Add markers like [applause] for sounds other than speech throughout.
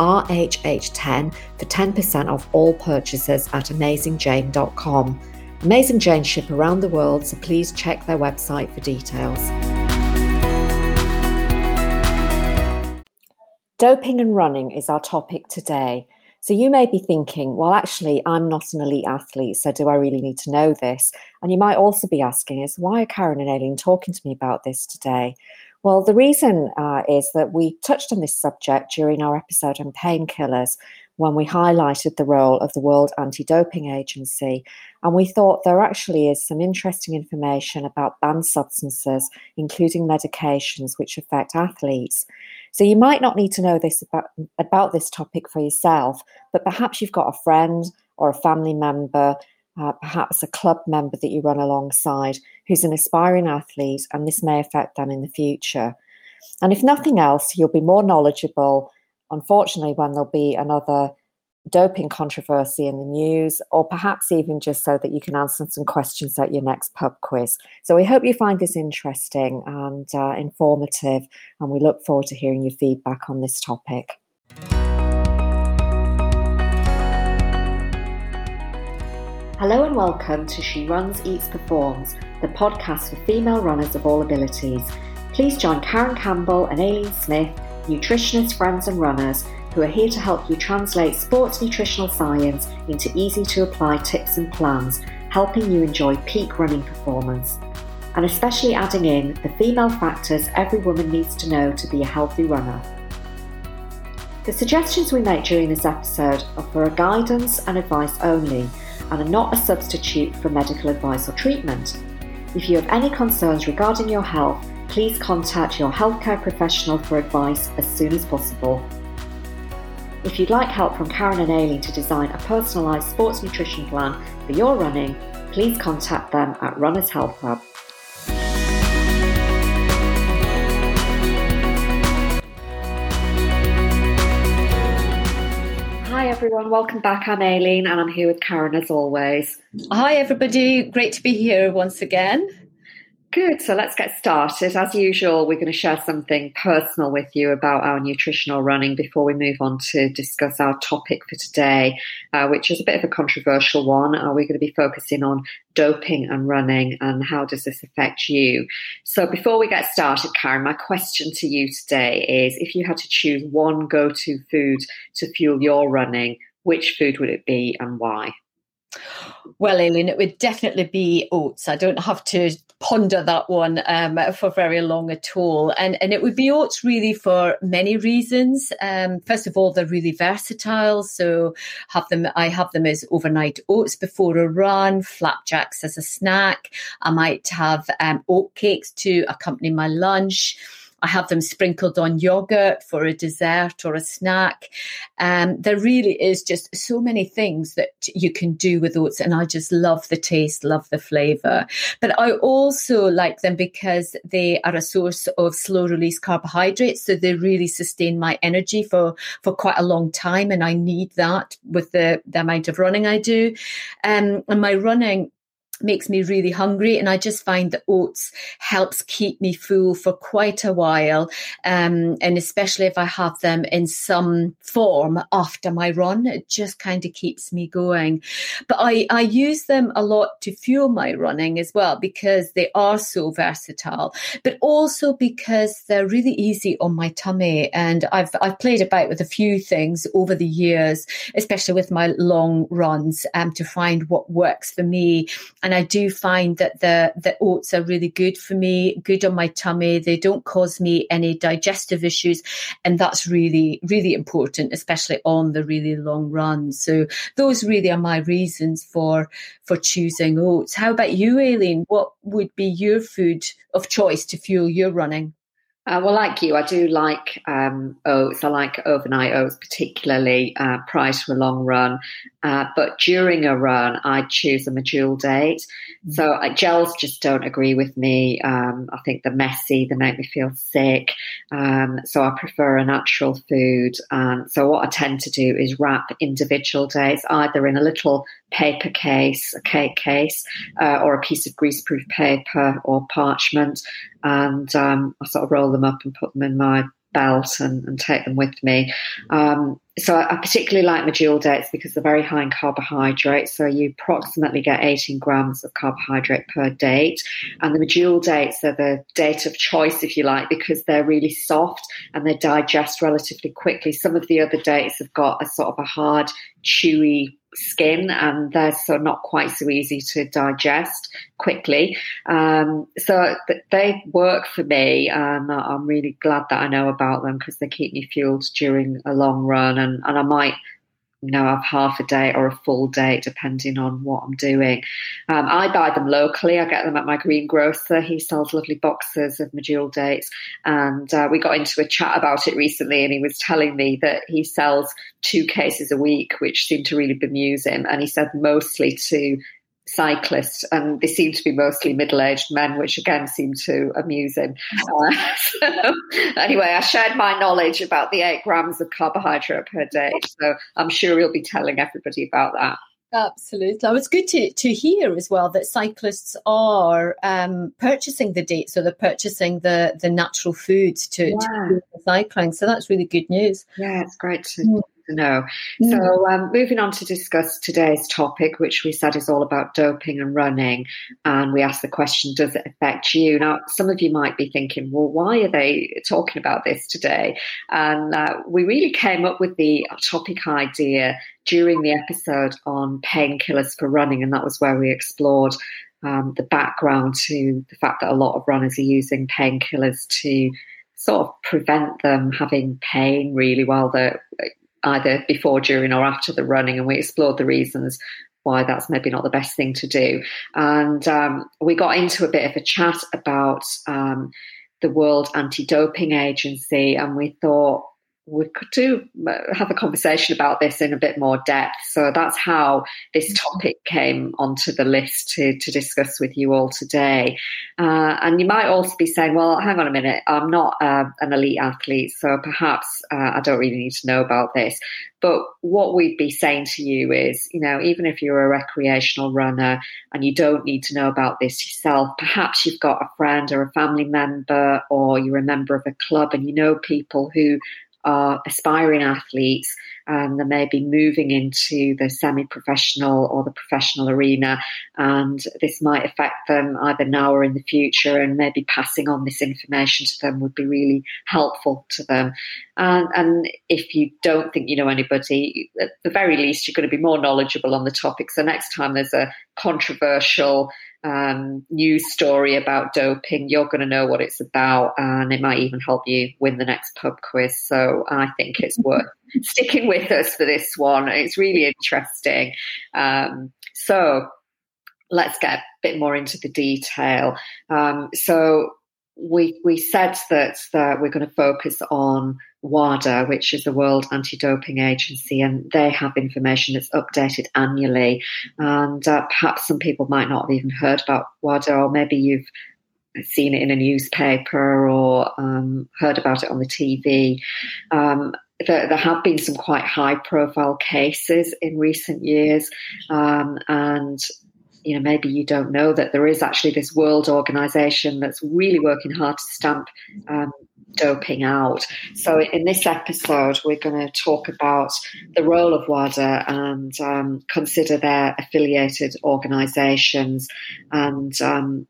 RHH10 for 10% off all purchases at AmazingJane.com. Amazing Jane ship around the world, so please check their website for details. Doping and running is our topic today. So you may be thinking, well, actually, I'm not an elite athlete, so do I really need to know this? And you might also be asking, is why are Karen and Aileen talking to me about this today? Well, the reason uh, is that we touched on this subject during our episode on painkillers when we highlighted the role of the World Anti Doping Agency. And we thought there actually is some interesting information about banned substances, including medications which affect athletes. So you might not need to know this about, about this topic for yourself, but perhaps you've got a friend or a family member uh, perhaps a club member that you run alongside who's an aspiring athlete, and this may affect them in the future. And if nothing else, you'll be more knowledgeable, unfortunately, when there'll be another doping controversy in the news, or perhaps even just so that you can answer some questions at your next pub quiz. So we hope you find this interesting and uh, informative, and we look forward to hearing your feedback on this topic. Hello and welcome to She Runs, Eats, Performs, the podcast for female runners of all abilities. Please join Karen Campbell and Aileen Smith, nutritionists, friends, and runners, who are here to help you translate sports nutritional science into easy to apply tips and plans, helping you enjoy peak running performance. And especially adding in the female factors every woman needs to know to be a healthy runner. The suggestions we make during this episode are for guidance and advice only and are not a substitute for medical advice or treatment. If you have any concerns regarding your health, please contact your healthcare professional for advice as soon as possible. If you'd like help from Karen and Aileen to design a personalised sports nutrition plan for your running, please contact them at Runners Health Club everyone. Welcome back. I'm Aileen and I'm here with Karen as always. Hi, everybody. Great to be here once again. Good. So let's get started. As usual, we're going to share something personal with you about our nutritional running before we move on to discuss our topic for today, uh, which is a bit of a controversial one. Uh, we're going to be focusing on doping and running and how does this affect you. So before we get started, Karen, my question to you today is if you had to choose one go to food to fuel your running, which food would it be and why? Well, Aileen, it would definitely be oats. I don't have to ponder that one um, for very long at all. And and it would be oats really for many reasons. Um, first of all, they're really versatile. So have them. I have them as overnight oats before a run, flapjacks as a snack. I might have um, oat cakes to accompany my lunch. I have them sprinkled on yogurt for a dessert or a snack. Um, there really is just so many things that you can do with oats, and I just love the taste, love the flavor. But I also like them because they are a source of slow release carbohydrates, so they really sustain my energy for for quite a long time, and I need that with the the amount of running I do. Um, and my running makes me really hungry. And I just find that oats helps keep me full for quite a while. Um, and especially if I have them in some form after my run, it just kind of keeps me going. But I, I use them a lot to fuel my running as well because they are so versatile, but also because they're really easy on my tummy. And I've, I've played about with a few things over the years, especially with my long runs, um, to find what works for me. And and I do find that the the oats are really good for me, good on my tummy. They don't cause me any digestive issues, and that's really really important, especially on the really long runs. So those really are my reasons for for choosing oats. How about you, Aileen? What would be your food of choice to fuel your running? Uh, well, like you, I do like um, oats. I like overnight oats, particularly uh, prior to a long run. Uh, but during a run, I choose a medjool date. Mm-hmm. So uh, gels just don't agree with me. Um, I think they're messy. They make me feel sick. Um, so I prefer a natural food. And so what I tend to do is wrap individual dates either in a little paper case, a cake case, uh, or a piece of greaseproof paper or parchment, and um, I sort of roll them up and put them in my belt and, and take them with me. Um, so I, particularly like medjool dates because they're very high in carbohydrates. So you approximately get 18 grams of carbohydrate per date. And the medjool dates are the date of choice, if you like, because they're really soft and they digest relatively quickly. Some of the other dates have got a sort of a hard, chewy skin and they're so not quite so easy to digest quickly. Um, so they work for me and I'm really glad that I know about them because they keep me fueled during a long run and, and I might you know, have half a day or a full day depending on what I'm doing. Um, I buy them locally. I get them at my greengrocer. He sells lovely boxes of medjool dates. And uh, we got into a chat about it recently and he was telling me that he sells two cases a week, which seemed to really bemuse him. And he said mostly to cyclists, and they seem to be mostly middle-aged men, which again seemed to amuse him. Uh, [laughs] so, anyway, I shared my knowledge about the eight grams of carbohydrate per day, so I'm sure he'll be telling everybody about that. Absolutely. It's good to, to hear as well that cyclists are um, purchasing the dates, so they're purchasing the, the natural foods to, yeah. to do the cycling. So that's really good news. Yeah, it's great to, know. Mm. So, um, moving on to discuss today's topic, which we said is all about doping and running. And we asked the question, does it affect you? Now, some of you might be thinking, well, why are they talking about this today? And uh, we really came up with the topic idea during the episode on painkillers for running. And that was where we explored um, the background to the fact that a lot of runners are using painkillers to sort of prevent them having pain really while they're either before, during, or after the running, and we explored the reasons why that's maybe not the best thing to do. And um, we got into a bit of a chat about um, the World Anti Doping Agency, and we thought, we could do have a conversation about this in a bit more depth. So that's how this mm-hmm. topic came onto the list to, to discuss with you all today. Uh, and you might also be saying, well, hang on a minute, I'm not uh, an elite athlete, so perhaps uh, I don't really need to know about this. But what we'd be saying to you is, you know, even if you're a recreational runner and you don't need to know about this yourself, perhaps you've got a friend or a family member or you're a member of a club and you know people who are aspiring athletes and they may be moving into the semi professional or the professional arena. And this might affect them either now or in the future. And maybe passing on this information to them would be really helpful to them. And, and if you don't think you know anybody, at the very least, you're going to be more knowledgeable on the topic. So next time there's a controversial um, news story about doping, you're going to know what it's about, and it might even help you win the next pub quiz. So I think it's [laughs] worth sticking with us for this one. It's really interesting. Um, so let's get a bit more into the detail. Um, so we we said that that we're going to focus on WADA, which is the World Anti-Doping Agency, and they have information that's updated annually. And uh, perhaps some people might not have even heard about WADA, or maybe you've seen it in a newspaper or um, heard about it on the TV. Um, there, there, have been some quite high-profile cases in recent years, um, and you know, maybe you don't know that there is actually this world organization that's really working hard to stamp um, doping out. So, in this episode, we're going to talk about the role of WADA and um, consider their affiliated organizations and um,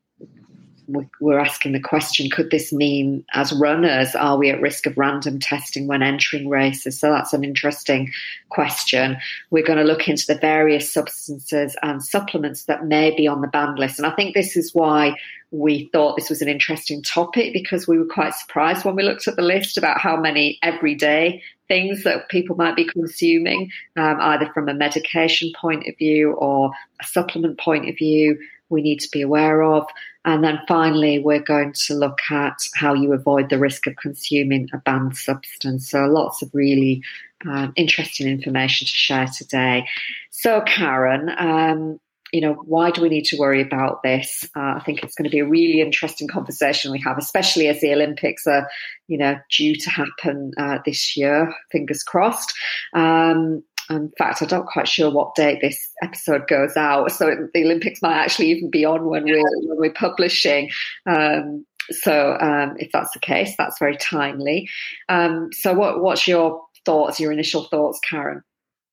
we're asking the question could this mean as runners are we at risk of random testing when entering races? So that's an interesting question. We're going to look into the various substances and supplements that may be on the banned list. And i think this is why we thought this was an interesting topic because we were quite surprised when we looked at the list about how many everyday things that people might be consuming um, either from a medication point of view or a supplement point of view we need to be aware of. And then finally, we're going to look at how you avoid the risk of consuming a banned substance. So lots of really um, interesting information to share today. So, Karen, um, you know, why do we need to worry about this? Uh, I think it's going to be a really interesting conversation we have, especially as the Olympics are, you know, due to happen uh, this year. Fingers crossed. Um, in fact, I'm not quite sure what date this episode goes out, so the Olympics might actually even be on when we're when we're publishing. Um, so, um, if that's the case, that's very timely. Um, so, what, what's your thoughts, your initial thoughts, Karen?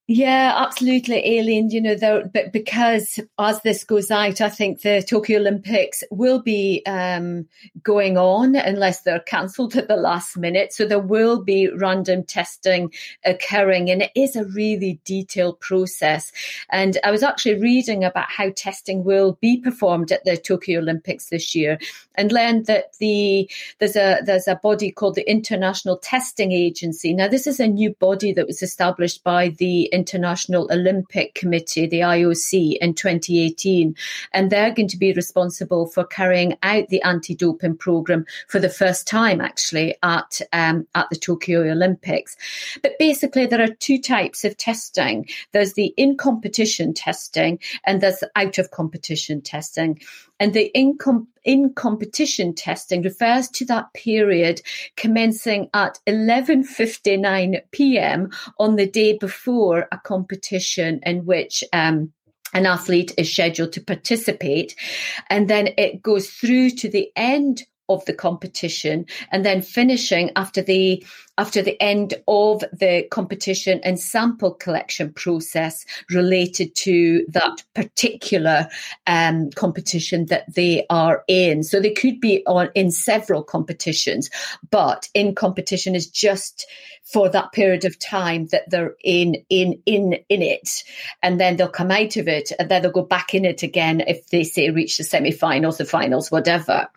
Yeah, absolutely, Aileen. You know, there, but because as this goes out, I think the Tokyo Olympics will be um, going on unless they're cancelled at the last minute. So there will be random testing occurring, and it is a really detailed process. And I was actually reading about how testing will be performed at the Tokyo Olympics this year, and learned that the there's a there's a body called the International Testing Agency. Now, this is a new body that was established by the International Olympic Committee, the IOC, in 2018. And they're going to be responsible for carrying out the anti doping program for the first time, actually, at, um, at the Tokyo Olympics. But basically, there are two types of testing there's the in competition testing, and there's out of competition testing. And the in, com- in competition testing refers to that period commencing at 11.59 p.m. on the day before a competition in which um, an athlete is scheduled to participate. And then it goes through to the end of the competition and then finishing after the after the end of the competition and sample collection process related to that particular um, competition that they are in. So they could be on in several competitions, but in competition is just for that period of time that they're in in in in it, and then they'll come out of it, and then they'll go back in it again if they say reach the semi-finals, the finals, whatever,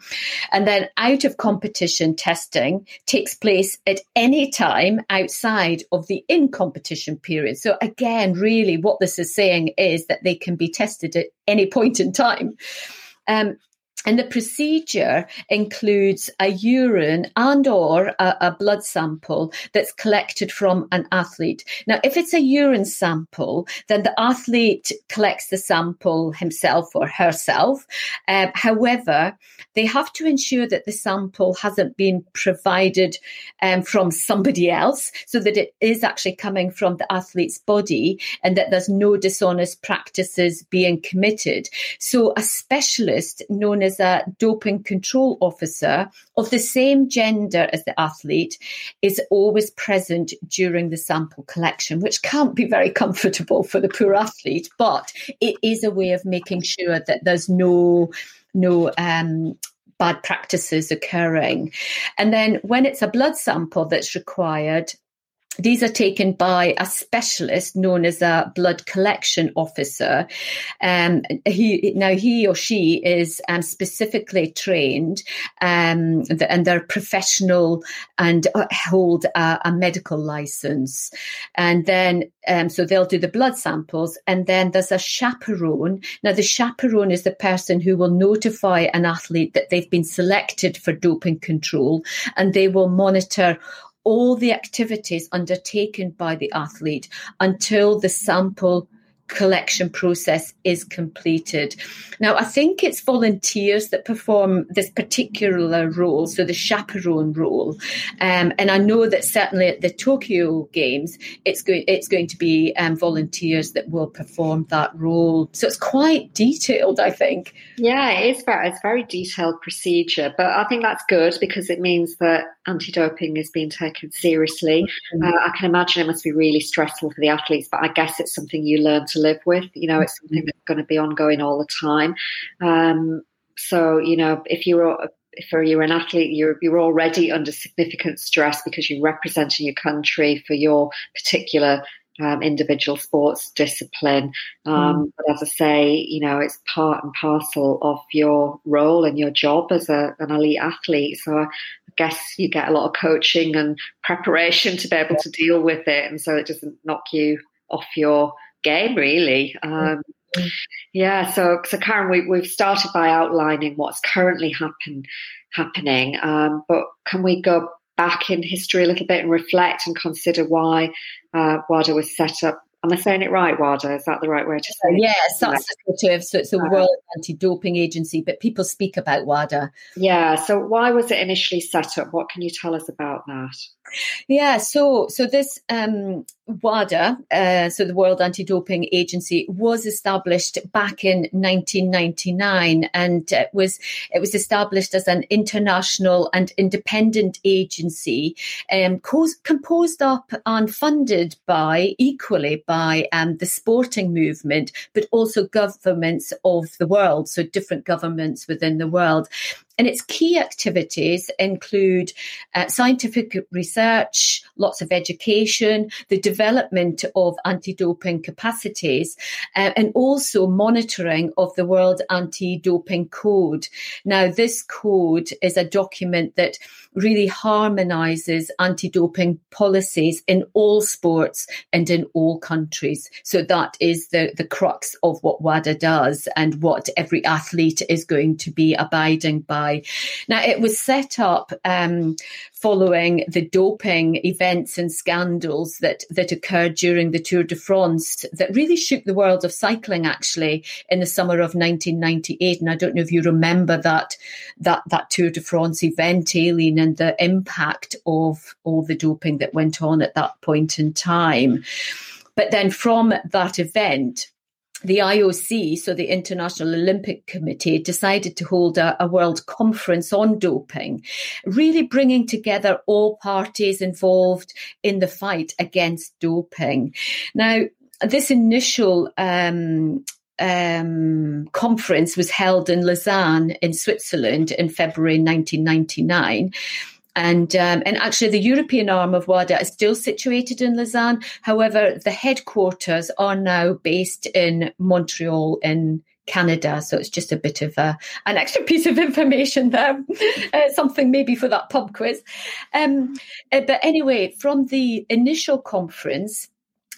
and then out of competition testing takes place at any any time outside of the in competition period. So, again, really, what this is saying is that they can be tested at any point in time. Um, and the procedure includes a urine and or a, a, blood sample that's collected from an athlete. Now, if it's a urine sample, then the athlete collects the sample himself or herself. Uh, however, they have to ensure that the sample hasn't been provided um, from somebody else so that it is actually coming from the athlete's body and that there's no dishonest practices being committed. So a specialist known as is a doping control officer of the same gender as the athlete is always present during the sample collection, which can't be very comfortable for the poor athlete, but it is a way of making sure that there's no no um, bad practices occurring. And then when it's a blood sample that's required, these are taken by a specialist known as a blood collection officer. Um, he now he or she is um, specifically trained, um, and they're professional and uh, hold a, a medical license. And then um, so they'll do the blood samples, and then there's a chaperone. Now the chaperone is the person who will notify an athlete that they've been selected for doping control, and they will monitor all the activities undertaken by the athlete until the sample collection process is completed. Now, I think it's volunteers that perform this particular role, so the chaperone role. Um, and I know that certainly at the Tokyo Games, it's going it's going to be um, volunteers that will perform that role. So it's quite detailed, I think. Yeah, it is very it's very detailed procedure, but I think that's good because it means that anti-doping is being taken seriously. Mm-hmm. Uh, I can imagine it must be really stressful for the athletes, but I guess it's something you learn to live with. You know, it's something mm-hmm. that's going to be ongoing all the time. Um, so, you know, if you're if you're an athlete, you're you're already under significant stress because you're representing your country for your particular um, individual sports discipline. Um, mm. But as I say, you know, it's part and parcel of your role and your job as a, an elite athlete. So I guess you get a lot of coaching and preparation to be able to deal with it, and so it doesn't knock you off your game really. Um, Yeah, so so Karen, we, we've started by outlining what's currently happen, happening, um, but can we go back in history a little bit and reflect and consider why uh, WADA was set up Am I saying it right, WADA? Is that the right way to say it? Yes, that's the sort so it's the uh, World Anti-Doping Agency, but people speak about WADA. Yeah, so why was it initially set up? What can you tell us about that? Yeah, so so this um, WADA, uh, so the World Anti-Doping Agency, was established back in 1999, and it was it was established as an international and independent agency, um, co- composed up and funded by equally by um, the sporting movement, but also governments of the world, so different governments within the world. And its key activities include uh, scientific research, lots of education, the development of anti doping capacities, uh, and also monitoring of the World Anti Doping Code. Now, this code is a document that really harmonizes anti doping policies in all sports and in all countries. So that is the, the crux of what WADA does and what every athlete is going to be abiding by. Now, it was set up um, following the doping events and scandals that, that occurred during the Tour de France that really shook the world of cycling actually in the summer of 1998. And I don't know if you remember that, that, that Tour de France event, Aileen, and the impact of all the doping that went on at that point in time. But then from that event, the IOC, so the International Olympic Committee, decided to hold a, a, world conference on doping, really bringing together all parties involved in the fight against doping. Now, this initial um, um, conference was held in Lausanne in Switzerland in February 1999. And um, and actually, the European arm of WADA is still situated in Lausanne. However, the headquarters are now based in Montreal in Canada. So it's just a bit of a, an extra [laughs] piece of information there, [laughs] uh, something maybe for that pub quiz. Um, uh, but anyway, from the initial conference,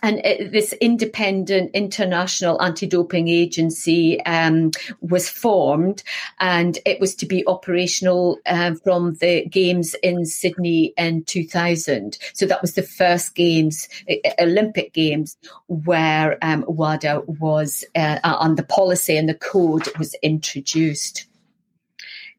and it, this independent international anti-doping agency um, was formed, and it was to be operational uh, from the games in Sydney in 2000. So that was the first games, Olympic Games, where um, WADA was uh, on the policy and the code was introduced.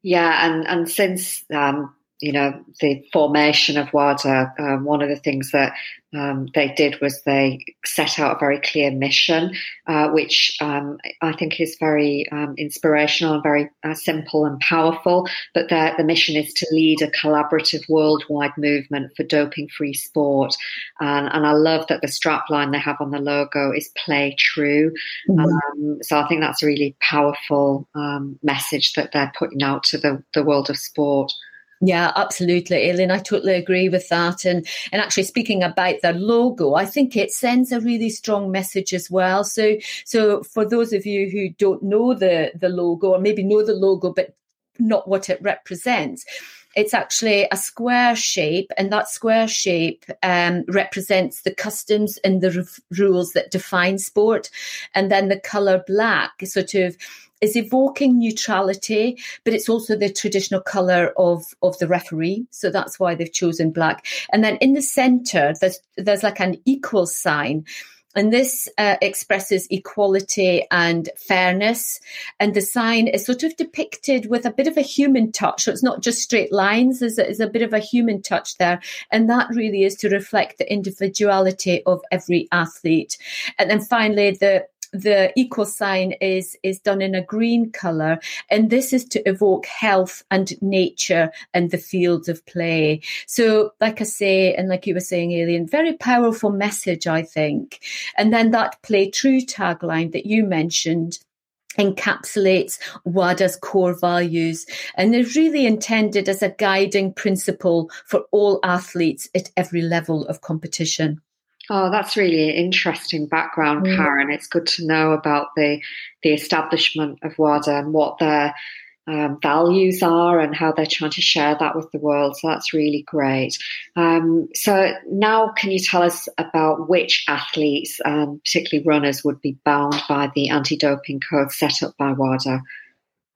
Yeah, and and since um, you know the formation of WADA, um, one of the things that um, they did was they set out a very clear mission, uh, which um, I think is very um, inspirational and very uh, simple and powerful. But the mission is to lead a collaborative worldwide movement for doping free sport. And, and, I love that the strapline they have on the logo is play true. Mm-hmm. Um, so I think that's a really powerful um, message that they're putting out to the, the world of sport. Yeah, absolutely, Aileen. I totally agree with that. And and actually, speaking about the logo, I think it sends a really strong message as well. So so for those of you who don't know the the logo, or maybe know the logo but not what it represents. It's actually a square shape, and that square shape um, represents the customs and the r- rules that define sport. And then the color black sort of is evoking neutrality, but it's also the traditional color of, of the referee. So that's why they've chosen black. And then in the center, there's, there's like an equal sign. And this uh, expresses equality and fairness. And the sign is sort of depicted with a bit of a human touch. So it's not just straight lines, there's a, there's a bit of a human touch there. And that really is to reflect the individuality of every athlete. And then finally, the the equal sign is is done in a green color and this is to evoke health and nature and the fields of play so like i say and like you were saying Aileen very powerful message i think and then that play true tagline that you mentioned encapsulates WADA's core values and is really intended as a guiding principle for all athletes at every level of competition. Oh, that's really interesting background, mm. Karen. It's good to know about the the establishment of WADA and what their um, values are and how they're trying to share that with the world. So that's really great. Um, so now, can you tell us about which athletes, um, particularly runners, would be bound by the anti-doping code set up by WADA?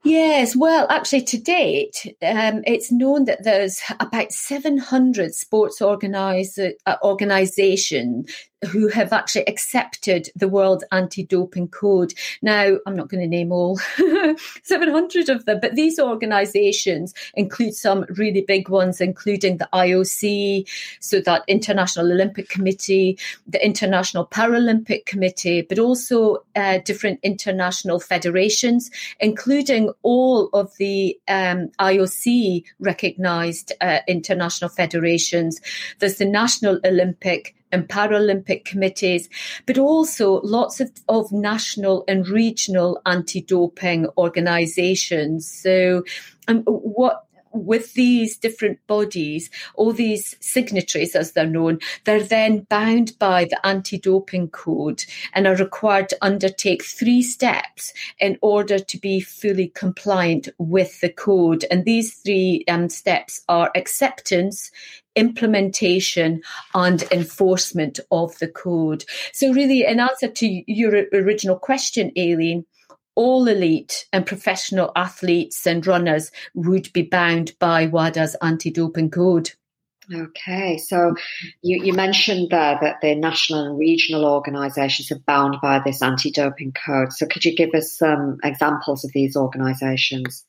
Yes, well, actually, to date, um, it's known that there's about 700 sports organize, uh, organization who have actually accepted the World Anti-Doping Code. Now, I'm not going to name all [laughs] 700 of them, but these organizations include some really big ones, including the IOC, so that International Olympic Committee, the International Paralympic Committee, but also uh, different international federations, including all of the um, IOC recognized uh, international federations. There's the National Olympic and Paralympic committees, but also lots of, of national and regional anti doping organizations. So, um, what with these different bodies, all these signatories, as they're known, they're then bound by the anti doping code and are required to undertake three steps in order to be fully compliant with the code. And these three um, steps are acceptance, implementation and enforcement of the code. So, really, in answer to your original question, Aileen, all elite and professional athletes and runners would be bound by WADA's anti doping code. Okay, so you, you mentioned there that the national and regional organisations are bound by this anti doping code. So, could you give us some examples of these organisations?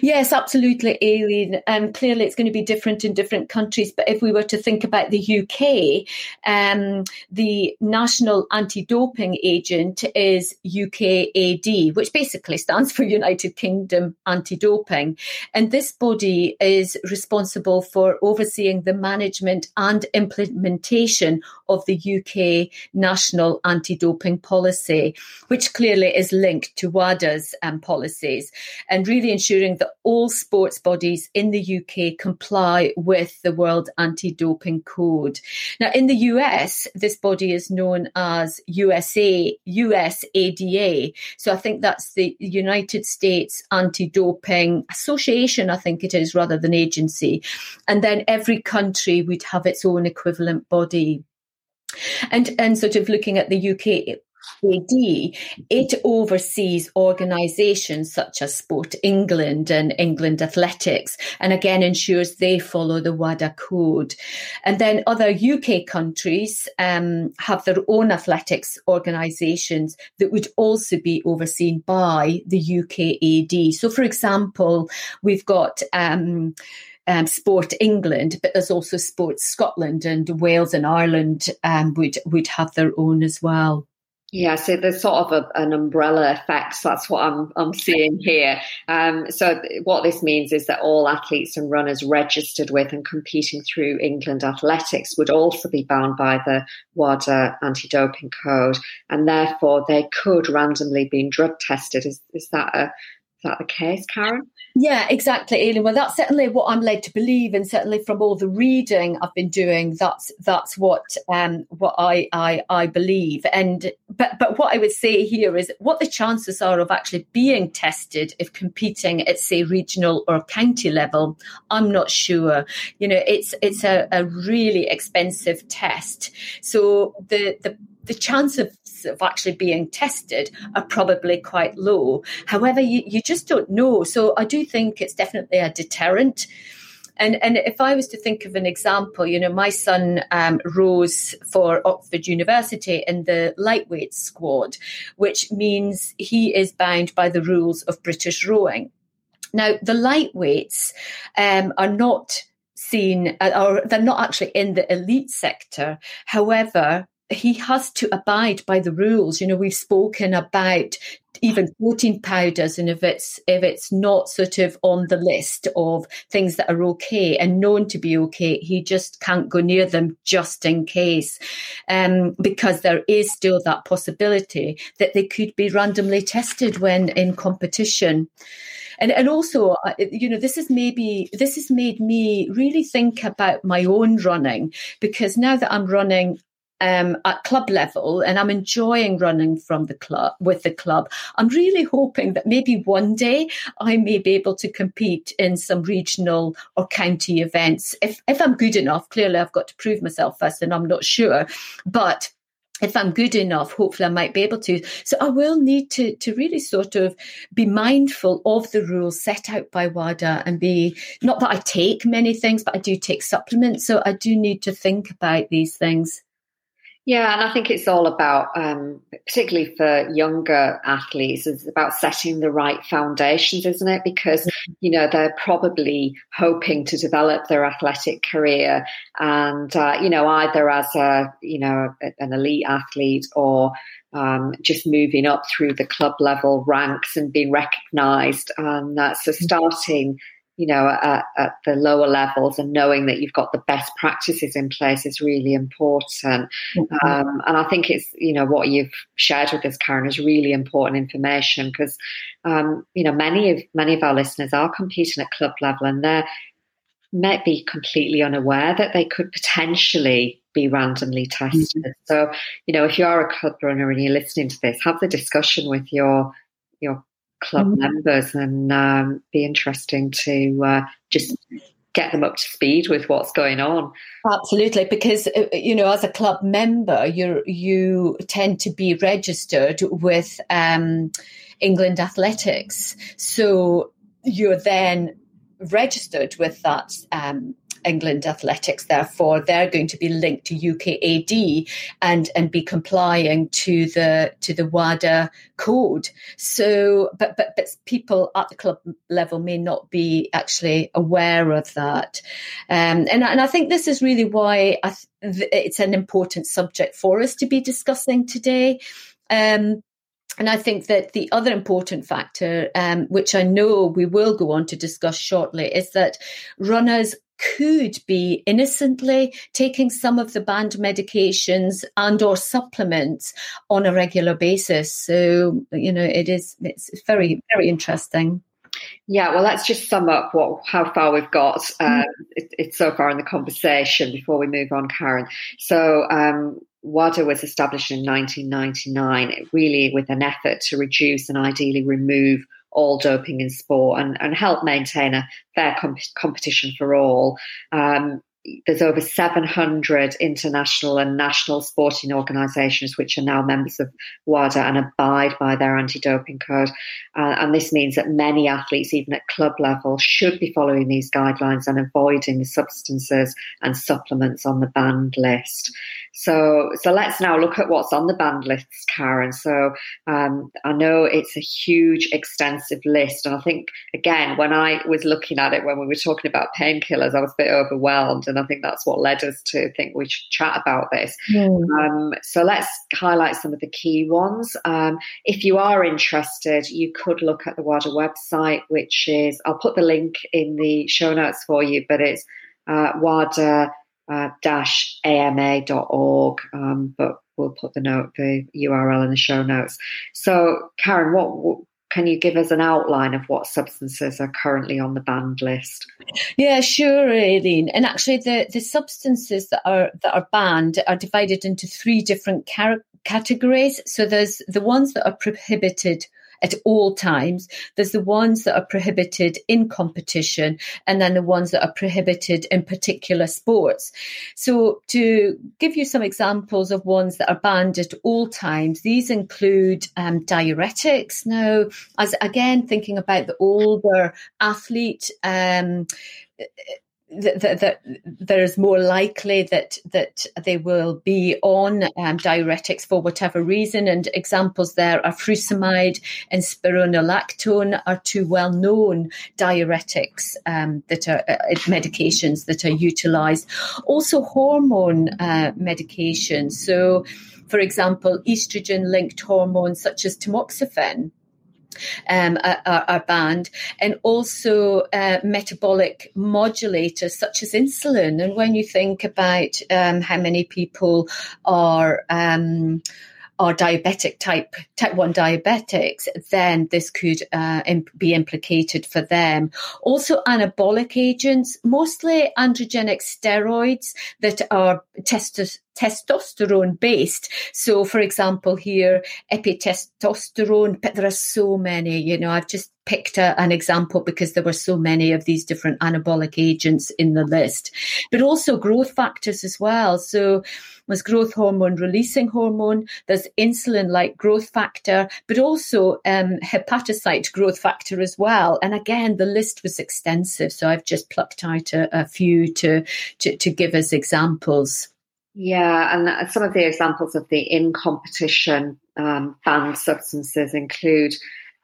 Yes, absolutely, Aileen. Um, clearly, it's going to be different in different countries. But if we were to think about the UK, um, the National Anti Doping Agent is UKAD, which basically stands for United Kingdom Anti Doping. And this body is responsible for overseeing the management and implementation of the UK national anti doping policy, which clearly is linked to WADA's um, policies and really ensuring that all sports bodies in the UK comply with the World Anti Doping Code. Now, in the US, this body is known as USA, USADA. So I think that's the United States Anti Doping Association, I think it is, rather than agency. And then every country would have its own equivalent body. And, and sort of looking at the UK AD, it oversees organisations such as Sport England and England Athletics, and again ensures they follow the WADA code. And then other UK countries um, have their own athletics organisations that would also be overseen by the UKAD. So, for example, we've got um, um, Sport England, but there's also Sport Scotland and Wales and Ireland um, would would have their own as well. Yeah, so there's sort of a, an umbrella effect. So that's what I'm I'm seeing here. Um, so what this means is that all athletes and runners registered with and competing through England Athletics would also be bound by the WADA anti-doping code, and therefore they could randomly be drug tested. Is is that a that the case, Karen? Yeah, exactly, Aileen. Well, that's certainly what I'm led to believe, and certainly from all the reading I've been doing, that's that's what um, what I, I I believe. And but but what I would say here is what the chances are of actually being tested if competing at say regional or county level. I'm not sure. You know, it's it's a, a really expensive test, so the the the chance of, of actually being tested are probably quite low. However, you, you just don't know. So I do think it's definitely a deterrent. And, and if I was to think of an example, you know, my son um, rose for Oxford University in the lightweight squad, which means he is bound by the rules of British rowing. Now, the lightweights um, are not seen, uh, or they're not actually in the elite sector. However, he has to abide by the rules. You know, we've spoken about even protein powders and if it's if it's not sort of on the list of things that are okay and known to be okay he just can't go near them just in case um, because there is still that possibility that they could be randomly tested when in competition and and also you know this is maybe this has made me really think about my own running because now that I'm running um, at club level and I'm enjoying running from the club with the club. I'm really hoping that maybe one day I may be able to compete in some regional or county events. If, if I'm good enough, clearly I've got to prove myself first and I'm not sure, but if I'm good enough, hopefully I might be able to. So I will need to to really sort of be mindful of the rules set out by WADA and be not that I take many things, but I do take supplements. So I do need to think about these things. Yeah, and I think it's all about, um, particularly for younger athletes, it's about setting the right foundations, isn't it? Because, mm-hmm. you know, they're probably hoping to develop their athletic career and, uh, you know, either as a, you know, an elite athlete or um, just moving up through the club level ranks and being recognized. And that's so mm-hmm. starting you know, at, at, the lower levels and knowing that you've got the best practices in place is really important. Mm-hmm. Um, and I think it's, you know, what you've shared with us, Karen, is really important information because, um, you know, many of many of our listeners are competing at club level and they might be completely unaware that they could potentially be randomly tested. Mm-hmm. So, you know, if you are a club runner and you're listening to this, have the discussion with your your club mm-hmm. members and um, be interesting to uh, just get them up to speed with what's going on. Absolutely, because uh, you know, as a club member, you you tend to be registered with um, England Athletics, so you're then registered with that um, England Athletics. Therefore, they're going to be linked to UKAD and and be complying to the to the WADA code. So, but but but people at the club level may not be actually aware of that, um, and and I think this is really why th- it's an important subject for us to be discussing today. Um, and I think that the other important factor, um, which I know we will go on to discuss shortly, is that runners could be innocently taking some of the banned medications and or supplements on a regular basis so you know it is it's very very interesting yeah, well, let's just sum up what how far we've got. Um, it, it's so far in the conversation before we move on, Karen. So, um, WADA was established in 1999, really with an effort to reduce and ideally remove all doping in sport and, and help maintain a fair comp- competition for all. Um, there's over 700 international and national sporting organisations which are now members of WADA and abide by their anti-doping code. Uh, and this means that many athletes, even at club level, should be following these guidelines and avoiding substances and supplements on the banned list. So, so let's now look at what's on the banned list, Karen. So, um, I know it's a huge, extensive list, and I think again, when I was looking at it when we were talking about painkillers, I was a bit overwhelmed, and I think that's what led us to think we should chat about this. Mm. Um, so, let's highlight some of the key ones. Um, if you are interested, you could look at the WADA website, which is I'll put the link in the show notes for you, but it's uh, WADA uh, dash ama.org, um, but we'll put the note, the URL in the show notes. So, Karen, what, what can you give us an outline of what substances are currently on the banned list? Yeah, sure, Aileen. And actually, the, the substances that are that are banned are divided into three different car- categories. So there's the ones that are prohibited at all times. There's the ones that are prohibited in competition, and then the ones that are prohibited in particular sports. So, to give you some examples of ones that are banned at all times, these include um, diuretics. Now, as again, thinking about the older athlete, um, that, that, there's more likely that that they will be on um, diuretics for whatever reason. And examples there are furosemide and spironolactone are two well-known diuretics um, that are uh, medications that are utilised. Also, hormone uh, medications. So, for example, estrogen-linked hormones such as tamoxifen um, are, are, banned, and also uh, metabolic modulators such as insulin. And when you think about um, how many people are um, are diabetic type type one diabetics, then this could uh, imp- be implicated for them. Also, anabolic agents, mostly androgenic steroids that are testos- testosterone based. So, for example, here, epitestosterone, but there are so many, you know, I've just picked a, an example because there were so many of these different anabolic agents in the list, but also growth factors as well. So, there's growth hormone releasing hormone, there's insulin like growth factor, but also um, hepatocyte growth factor as well. And again, the list was extensive. So I've just plucked out a, a few to, to, to give us examples. Yeah, and some of the examples of the in competition um, banned substances include,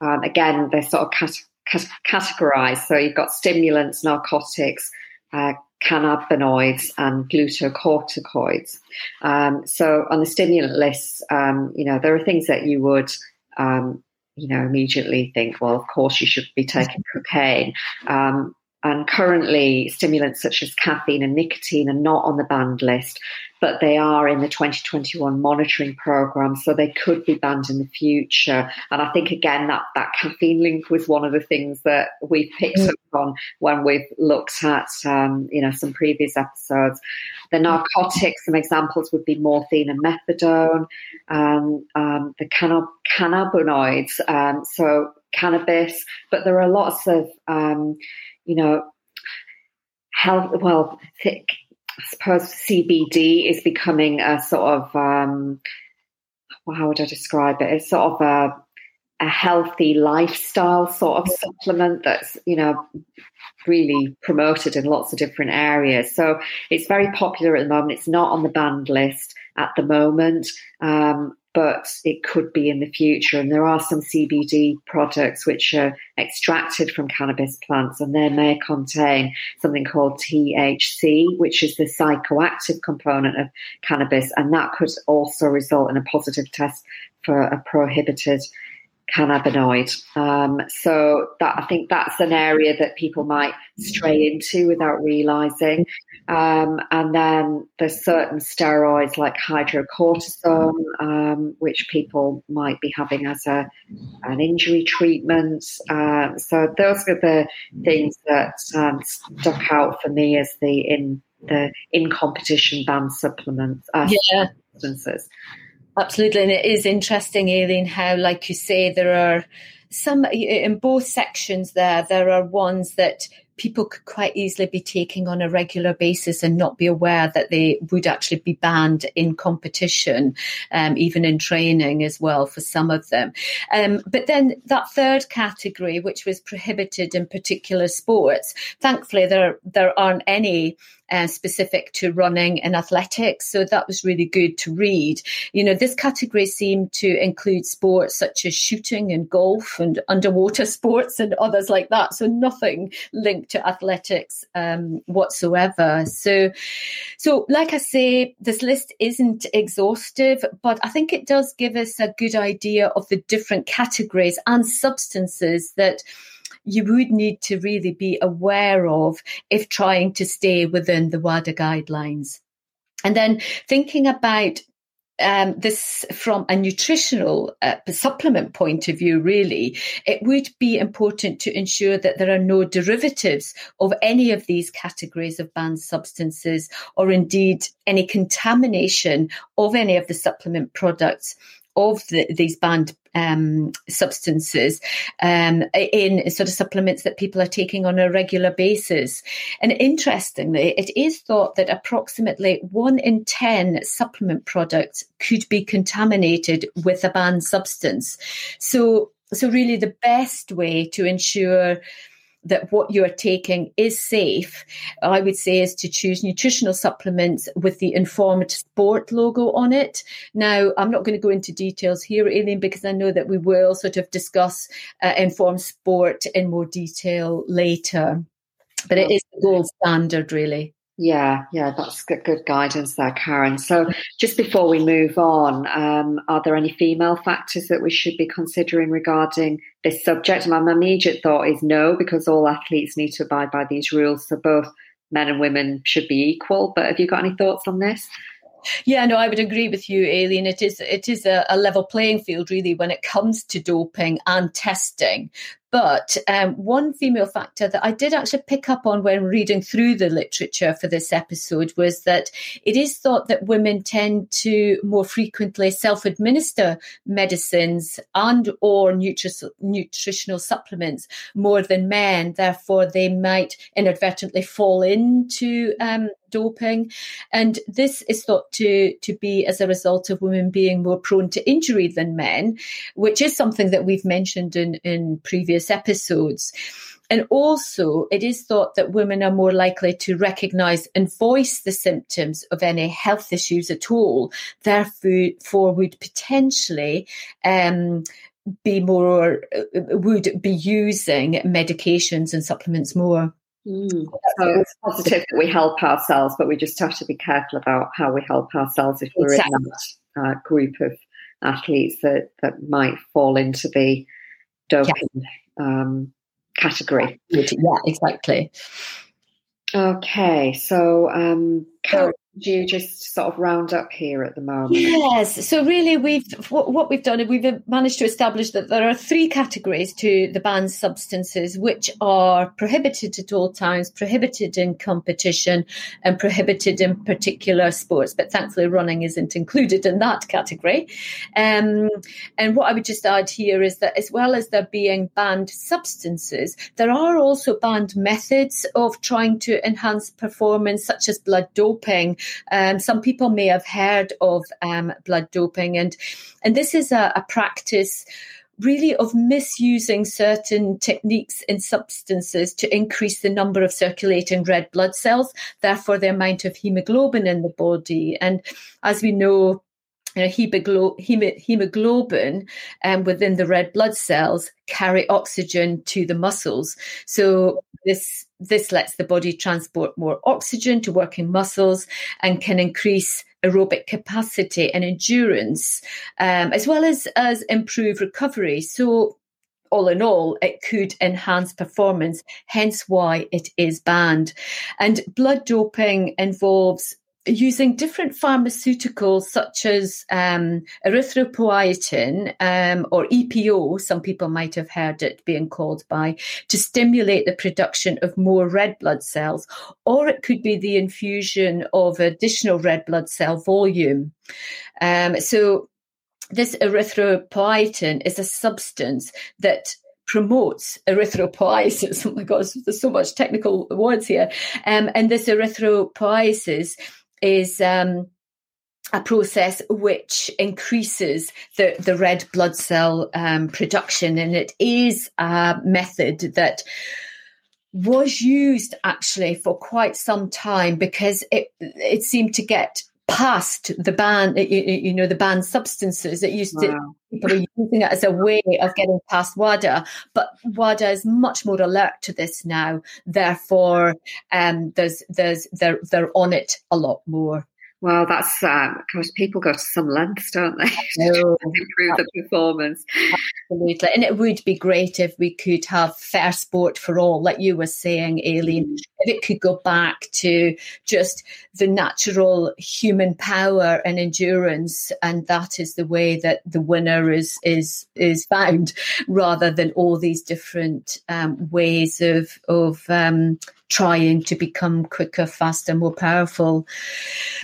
um, again, they're sort of cat- cat- categorized. So you've got stimulants, narcotics, uh, cannabinoids, and glucocorticoids. Um, so on the stimulant list, um, you know, there are things that you would um, you know, immediately think, well, of course you should be taking cocaine. Um, and currently, stimulants such as caffeine and nicotine are not on the banned list, but they are in the 2021 monitoring program, so they could be banned in the future. And I think again that that caffeine link was one of the things that we picked mm. up on when we've looked at um, you know some previous episodes. The narcotics, some examples would be morphine and methadone, um, um, the cannabinoids, um, so cannabis, but there are lots of um, you know, health, well, I suppose CBD is becoming a sort of, um, how would I describe it? It's sort of a, a healthy lifestyle sort of supplement that's, you know, really promoted in lots of different areas. So it's very popular at the moment. It's not on the banned list at the moment. Um, but it could be in the future. And there are some CBD products which are extracted from cannabis plants, and they may contain something called THC, which is the psychoactive component of cannabis, and that could also result in a positive test for a prohibited cannabinoid. Um, so that I think that's an area that people might stray into without realizing. Um, and then there's certain steroids like hydrocortisone, um, which people might be having as a an injury treatment. Uh, so those are the things that um, stuck out for me as the in the in competition banned supplements uh, yeah. substances. Absolutely. And it is interesting, Aileen, how, like you say, there are some in both sections there, there are ones that people could quite easily be taking on a regular basis and not be aware that they would actually be banned in competition, um, even in training as well for some of them. Um, but then that third category, which was prohibited in particular sports, thankfully there there aren't any uh, specific to running and athletics. So that was really good to read. You know, this category seemed to include sports such as shooting and golf and underwater [laughs] sports and others like that. So nothing linked to athletics um, whatsoever. So, so like I say, this list isn't exhaustive, but I think it does give us a good idea of the different categories and substances that you would need to really be aware of if trying to stay within the WADA guidelines. And then thinking about um, this from a nutritional uh, supplement point of view, really, it would be important to ensure that there are no derivatives of any of these categories of banned substances or indeed any contamination of any of the supplement products of the, these banned um, substances um, in sort of supplements that people are taking on a regular basis. And interestingly, it is thought that approximately one in 10 supplement products could be contaminated with a banned substance. So, so really the best way to ensure that what you are taking is safe, I would say is to choose nutritional supplements with the informed sport logo on it. Now, I'm not going to go into details here, Aileen, because I know that we will sort of discuss uh, informed sport in more detail later. But it is the gold standard, really. Yeah, yeah, that's good, good guidance there, Karen. So, just before we move on, um, are there any female factors that we should be considering regarding this subject? My immediate thought is no, because all athletes need to abide by these rules. So, both men and women should be equal. But have you got any thoughts on this? Yeah, no, I would agree with you, Aileen. It is it is a, a level playing field really when it comes to doping and testing. But um, one female factor that I did actually pick up on when reading through the literature for this episode was that it is thought that women tend to more frequently self-administer medicines and or nutri- nutritional supplements more than men. Therefore, they might inadvertently fall into um, doping. And this is thought to, to be as a result of women being more prone to injury than men, which is something that we've mentioned in, in previous episodes. And also, it is thought that women are more likely to recognize and voice the symptoms of any health issues at all, therefore, would potentially um, be more, would be using medications and supplements more. Mm. So it's positive that we help ourselves, but we just have to be careful about how we help ourselves if we're exactly. in that uh, group of athletes that, that might fall into the doping yeah. um, category. Yeah, exactly. Okay, so um, Karen, you just sort of round up here at the moment? Yes. So really, we've what, what, we've done is we've managed to establish that there are three categories to the banned substances, which are prohibited at all times, prohibited in competition, and prohibited in particular sports. But thankfully, running isn't included in that category. Um, and what I would just add here is that as well as there being banned substances, there are also banned methods of trying to enhance performance, such as blood doping um, some people may have heard of um, blood doping, and and this is a, a practice really of misusing certain techniques and substances to increase the number of circulating red blood cells, therefore the amount of hemoglobin in the body. And as we know, you know, hemoglobin um, within the red blood cells carry oxygen to the muscles. So this this lets the body transport more oxygen to working muscles and can increase aerobic capacity and endurance, um, as well as as improve recovery. So all in all, it could enhance performance, hence why it is banned. And blood doping involves using different pharmaceuticals such as um, erythropoietin um, or EPO, some people might have heard it being called by, to stimulate the production of more red blood cells, or it could be the infusion of additional red blood cell volume. Um, so this erythropoietin is a substance that promotes erythropoiesis. [laughs] Oh my God, there's so much technical words here. Um, and this erythropoiesis is um, a process which increases the, the red blood cell um, production. And it is a method that was used actually for quite some time because it, it seemed to get past the ban, you, you know, the banned substances. It used wow. to, people are using it as a way of getting past WADA, but WADA is much more alert to this now. Therefore, um, there's, there's, they're, they're on it a lot more. Well, that's um, because people go to some lengths, don't they, [laughs] to improve the performance. Absolutely, and it would be great if we could have fair sport for all, like you were saying, Aileen. Mm. If it could go back to just the natural human power and endurance, and that is the way that the winner is is is found, [laughs] rather than all these different um, ways of of um, trying to become quicker, faster, more powerful.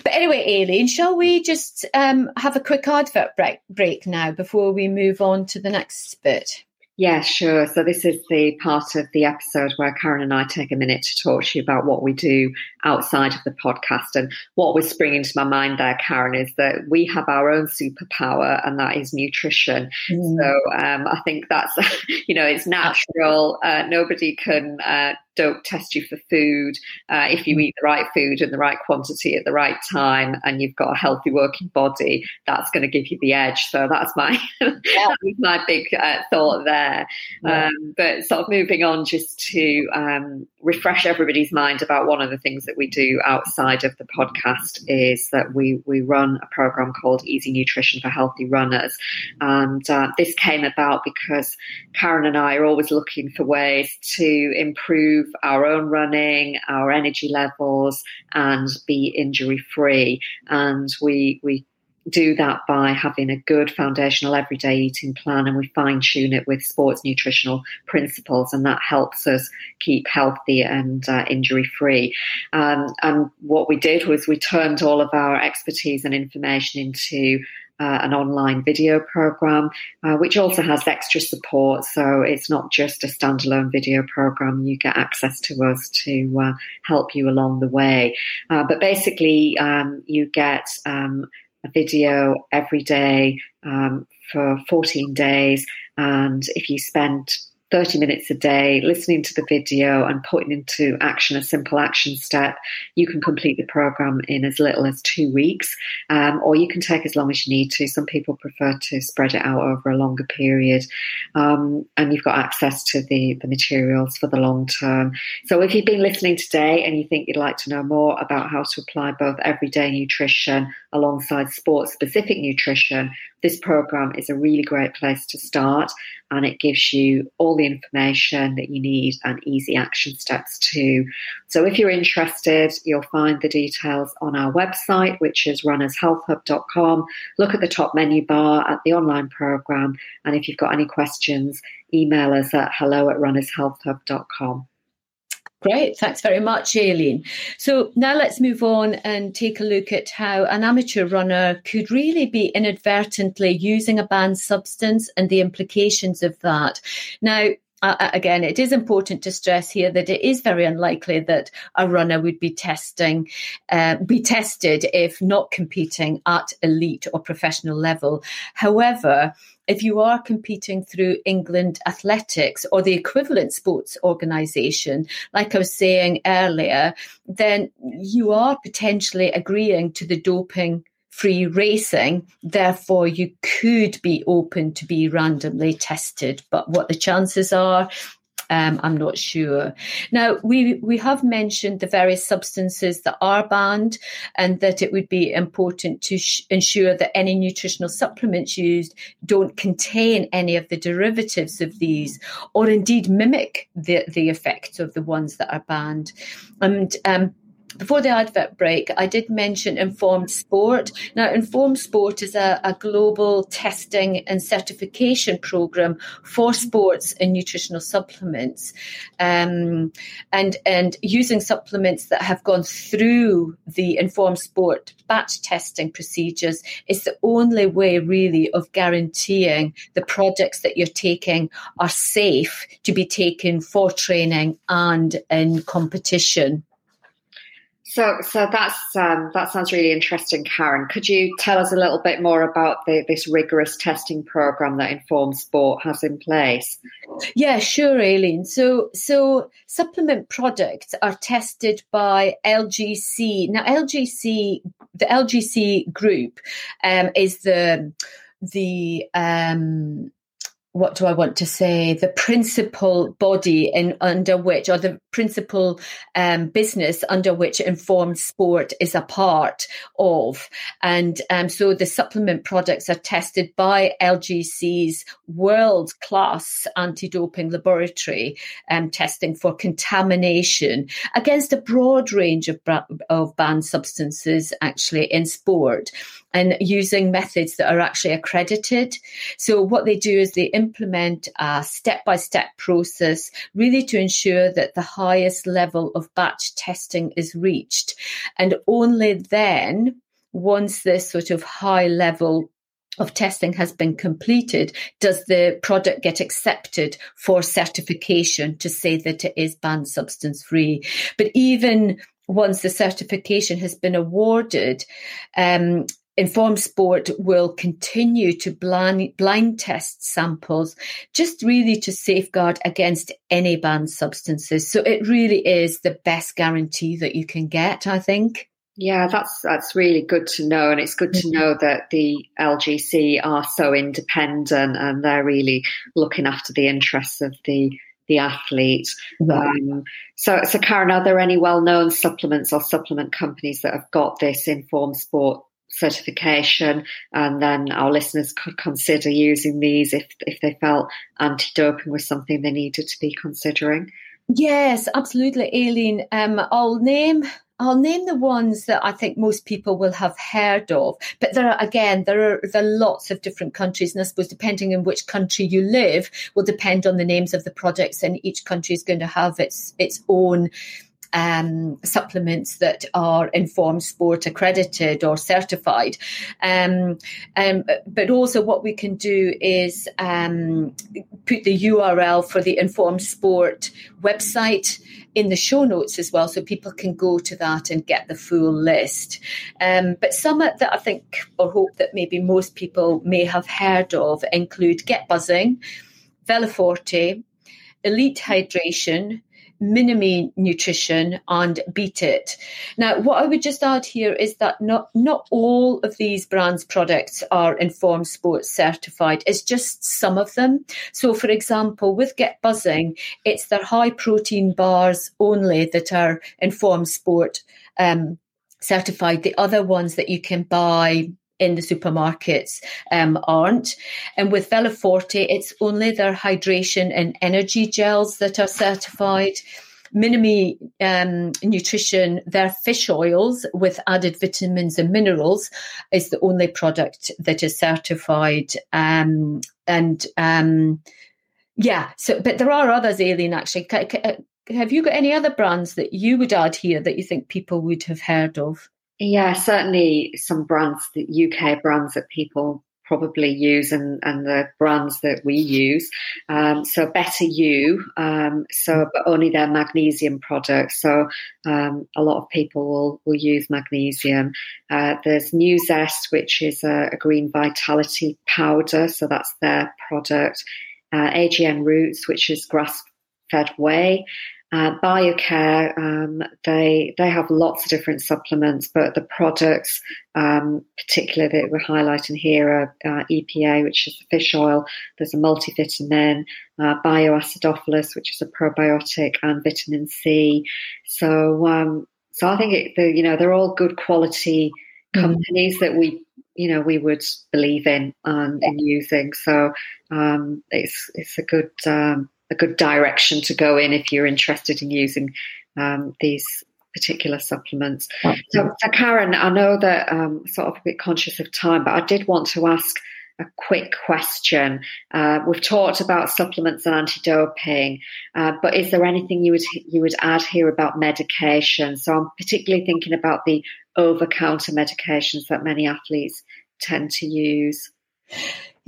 But anyway, Aileen, shall we just um, have a quick advert break, break now before we move on to the next bit? Yeah, sure. So this is the part of the episode where Karen and I take a minute to talk to you about what we do outside of the podcast. And what was springing to my mind there, Karen, is that we have our own superpower, and that is nutrition. Mm. So um, I think that's, [laughs] you know, it's natural. Uh, nobody can uh, don't test you for food. Uh, if you eat the right food in the right quantity at the right time and you've got a healthy working body, that's going to give you the edge. So that's my yeah. [laughs] my big uh, thought there. Yeah. Um, but sort of moving on just to um, refresh everybody's mind about one of the things that we do outside of the podcast is that we we run a program called Easy Nutrition for Healthy Runners, and uh, this came about because Karen and I are always looking for ways to improve our own running, our energy levels, and be injury free. And we we do that by having a good foundational everyday eating plan and we fine tune it with sports nutritional principles and that helps us keep healthy and uh, injury free um, and what we did was we turned all of our expertise and information into uh, an online video program, uh, which also has extra support. So it's not just a standalone video program. You get access to us to uh, help you along the way. Uh, but basically, um, you get um, a video every day um, for 14 days. And if you spend 30 minutes a day listening to the video and putting into action a simple action step, you can complete the program in as little as two weeks, um, or you can take as long as you need to. Some people prefer to spread it out over a longer period, um, and you've got access to the, the materials for the long term. So, if you've been listening today and you think you'd like to know more about how to apply both everyday nutrition alongside sports specific nutrition, this program is a really great place to start and it gives you all the information that you need and easy action steps too. So if you're interested, you'll find the details on our website, which is runnershealthhub.com. Look at the top menu bar at the online program. And if you've got any questions, email us at hello at runnershealthhub.com. Great, thanks very much, Aileen. So now let's move on and take a look at how an amateur runner could really be inadvertently using a banned substance and the implications of that. Now, uh, again, it is important to stress here that it is very unlikely that a runner would be testing, uh, be tested if not competing at elite or professional level. However, if you are competing through England Athletics or the equivalent sports organisation, like I was saying earlier, then you are potentially agreeing to the doping free racing. Therefore, you could be open to be randomly tested. But what the chances are, um, I'm not sure. Now, we, we have mentioned the various substances that are banned and that it would be important to sh- ensure that any nutritional supplements used don't contain any of the derivatives of these or indeed mimic the, the effects of the ones that are banned. And um, before the advert break, I did mention Informed Sport. Now, Informed Sport is a, a, global testing and certification program for sports and nutritional supplements, um, and and using supplements that have gone through the Informed Sport batch testing procedures is the only way, really, of guaranteeing the products that you're taking are safe to be taken for training and in competition. So, so that's um, that sounds really interesting, Karen. Could you tell us a little bit more about the, this rigorous testing program that Informed Sport has in place? Yeah, sure, Aileen. So, so supplement products are tested by LGC. Now, LGC, the LGC group, um, is the the um, what do I want to say? The principal body in under which, or the principal um, business under which informed sport is a part of, and um, so the supplement products are tested by LGC's world class anti doping laboratory, um, testing for contamination against a broad range of of banned substances, actually in sport and using methods that are actually accredited. So what they do is they implement a step by step process really to ensure that the highest level of batch testing is reached. And only then, once this sort of high level of testing has been completed, does the product get accepted for certification to say that it is banned substance free? But even once the certification has been awarded, um, Informed Sport will continue to blind, blind test samples just really to safeguard against any banned substances. So it really is the best guarantee that you can get, I think. Yeah, that's that's really good to know, and it's good to mm-hmm. know that the LGC are so independent and they're really looking after the interests of the the athlete. Um, so, so Karen, are there any well-known supplements or supplement companies that have got this informed sport certification? And then our listeners could consider using these if if they felt anti-doping was something they needed to be considering. Yes, absolutely, Aileen. Um, I'll name I'll name the ones that I think most people will have heard of. But there are, again, there are, there are lots of different countries. And I suppose depending on which country you live will depend on the names of the products, And each country is going to have its, its own um, supplements that are informed sport accredited or certified. Um, um, but also, what we can do is um, put the URL for the informed sport website in the show notes as well, so people can go to that and get the full list. Um, but some that I think or hope that maybe most people may have heard of include Get Buzzing, Veloforte, Elite Hydration, Minami Nutrition and Beet It. Now, what I would just add here is that not not all of these brands' products are Informed Sports certified. It's just some of them. So, for example, with Get Buzzing, it's their high protein bars only that are Informed Sport um, certified. The other ones that you can buy in the supermarkets um, aren't. And with Veloforte, it's only their hydration and energy gels that are certified. Minami um, Nutrition, their fish oils with added vitamins and minerals is the only product that is certified. Um, and um, yeah, so but there are others, Aileen. Actually, have you got any other brands that you would add here that you think people would have heard of? Yeah, certainly some brands, the UK brands that people probably use and, and the brands that we use. Um, so Better You, um, so but only their magnesium products. So um, a lot of people will, will use magnesium. Uh, there's Nuzest, which is a, a, green vitality powder. So that's their product. Uh, AGN Roots, which is grass fed whey. Uh, BioCare, um, they they have lots of different supplements, but the products, um, particularly that we're highlighting here, are uh, EPA, which is the fish oil. There's a multivitamin, uh, Bioacidophilus, which is a probiotic, and vitamin C. So, um, so I think it, the, you know they're all good quality mm-hmm. companies that we you know we would believe in and in using. So um, it's it's a good um, a good direction to go in if you're interested in using um, these particular supplements. So, so, Karen, I know that um, sort of a bit conscious of time, but I did want to ask a quick question. Uh, we've talked about supplements and anti-doping, uh, but is there anything you would you would add here about medication? So I'm particularly thinking about the over-counter medications that many athletes tend to use.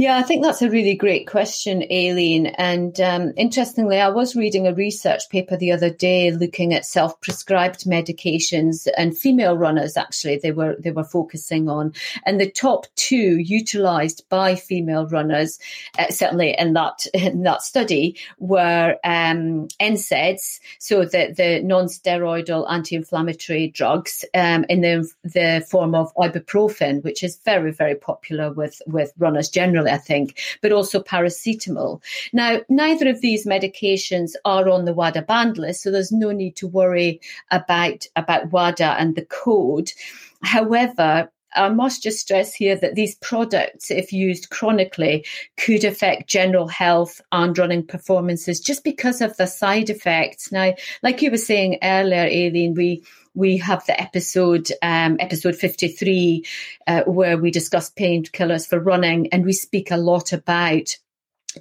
Yeah, I think that's a really great question, Aileen. And um, interestingly, I was reading a research paper the other day looking at self-prescribed medications and female runners. Actually, they were they were focusing on, and the top two utilised by female runners, uh, certainly in that in that study, were um, NSAIDs, so the the non-steroidal anti-inflammatory drugs um, in the the form of ibuprofen, which is very very popular with with runners generally I think, but also paracetamol. Now, neither of these medications are on the WADA banned list, so there's no need to worry about, about WADA and the code. However, I must just stress here that these products, if used chronically, could affect general health and running performances just because of the side effects. Now, like you were saying earlier, Aileen, we we have the episode, um, episode 53, uh, where we discuss painkillers for running, and we speak a lot about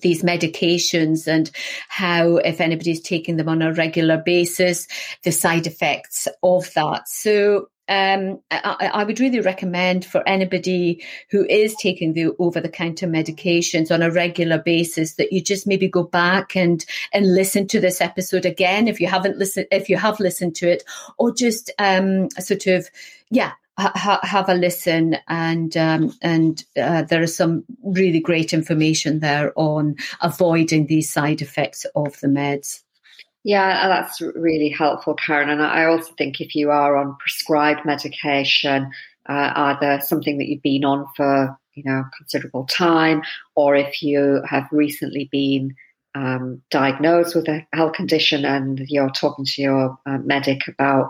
these medications and how if anybody's taking them on a regular basis the side effects of that. So um, I, I, would really recommend for anybody who is taking the over the counter medications on a regular basis that you just maybe go back and and listen to this episode again if you haven't listened if you have listened to it or just um, sort of yeah ha- have a listen and um, and uh, there is some really great information there on avoiding these side effects of the meds. Yeah, that's really helpful, Karen. And I also think if you are on prescribed medication, uh, either something that you've been on for you know considerable time, or if you have recently been um, diagnosed with a health condition and you're talking to your uh, medic about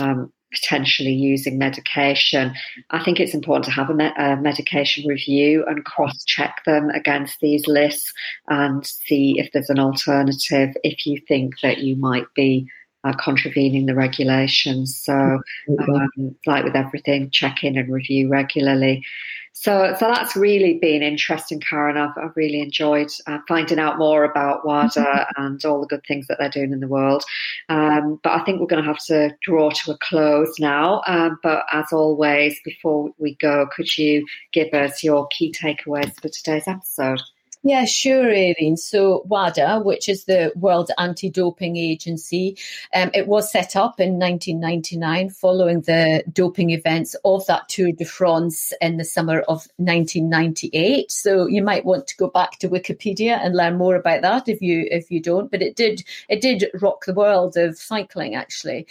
um, potentially using medication, I think it's important to have a, me- a medication review and cross check them against these lists and see if there's an alternative if you think that you might be uh, contravening the regulations. So, um, like with everything, check in and review regularly. So, so that's really been interesting, Karen. I've, I've really enjoyed uh, finding out more about WADA and all the good things that they're doing in the world. Um, but I think we're going to have to draw to a close now. Um, but as always, before we go, could you give us your key takeaways for today's episode? Yeah, sure, Aileen. So WADA, which is the World Anti-Doping Agency, um, it was set up in 1999 following the doping events of that Tour de France in the summer of 1998. So you might want to go back to Wikipedia and learn more about that if you if you don't. But it did it did rock the world of cycling actually.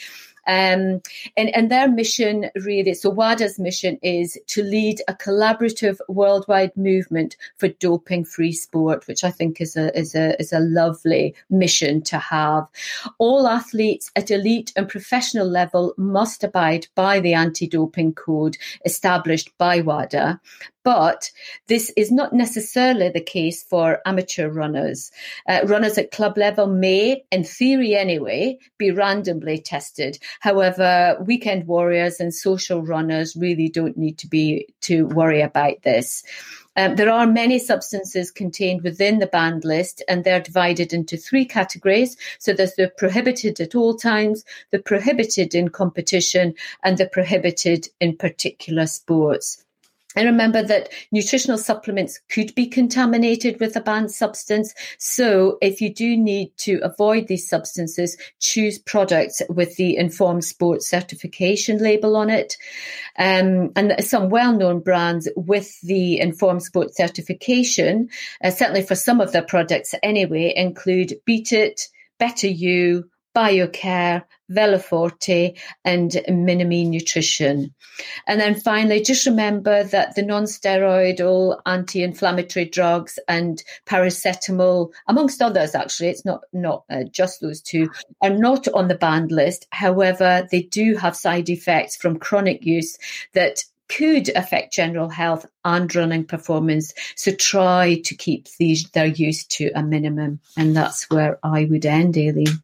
Um, and, and their mission really, so WADA's mission is to lead a collaborative worldwide movement for doping free sport, which I think is a, is a, is a lovely mission to have. All athletes at elite and professional level must abide by the anti-doping code established by WADA, but this is not necessarily the case for amateur runners. Uh, runners at club level may, in theory anyway, be randomly tested. However, weekend warriors and social runners really don't need to be to worry about this. Um, there are many substances contained within the banned list, and they're divided into three categories. So there's the prohibited at all times, the prohibited in competition, and the prohibited in particular sports. And remember that nutritional supplements could be contaminated with a banned substance. So if you do need to avoid these substances, choose products with the informed sports certification label on it. Um, and some well-known brands with the informed sports certification, uh, certainly for some of their products anyway, include Beet It, Better You, BioCare, Veloforte, and Minami Nutrition. And then finally, just remember that the non-steroidal anti-inflammatory drugs and paracetamol, amongst others, actually, it's not not uh, just those two, are not on the banned list. However, they do have side effects from chronic use that could affect general health and running performance. So try to keep these their use to a minimum. And that's where I would end, Aileen.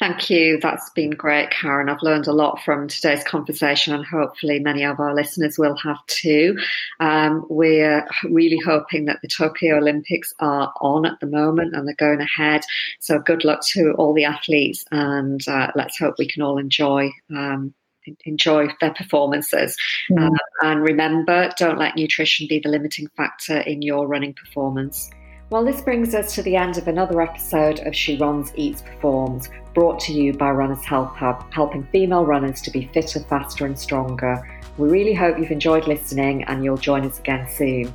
Thank you. That's been great, Karen. I've learned a lot from today's conversation, and hopefully, many of our listeners will have too. Um, we're really hoping that the Tokyo Olympics are on at the moment and they're going ahead. So, good luck to all the athletes, and uh, let's hope we can all enjoy. Um, enjoy their performances. Mm. And remember, don't let nutrition be the limiting factor in your running performance. Well, this brings us to the end of another episode of She Runs, Eats, Performs, brought to you by Runners Health Hub, helping female runners to be fitter, faster, and stronger. We really hope you've enjoyed listening and you'll join us again soon.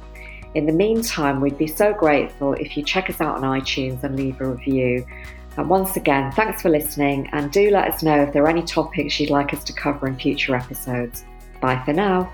In the meantime, we'd be so grateful if you check us out on iTunes and leave a review. And once again, thanks for listening and do let us know if there are any topics you'd like us to cover in future episodes. Bye for now.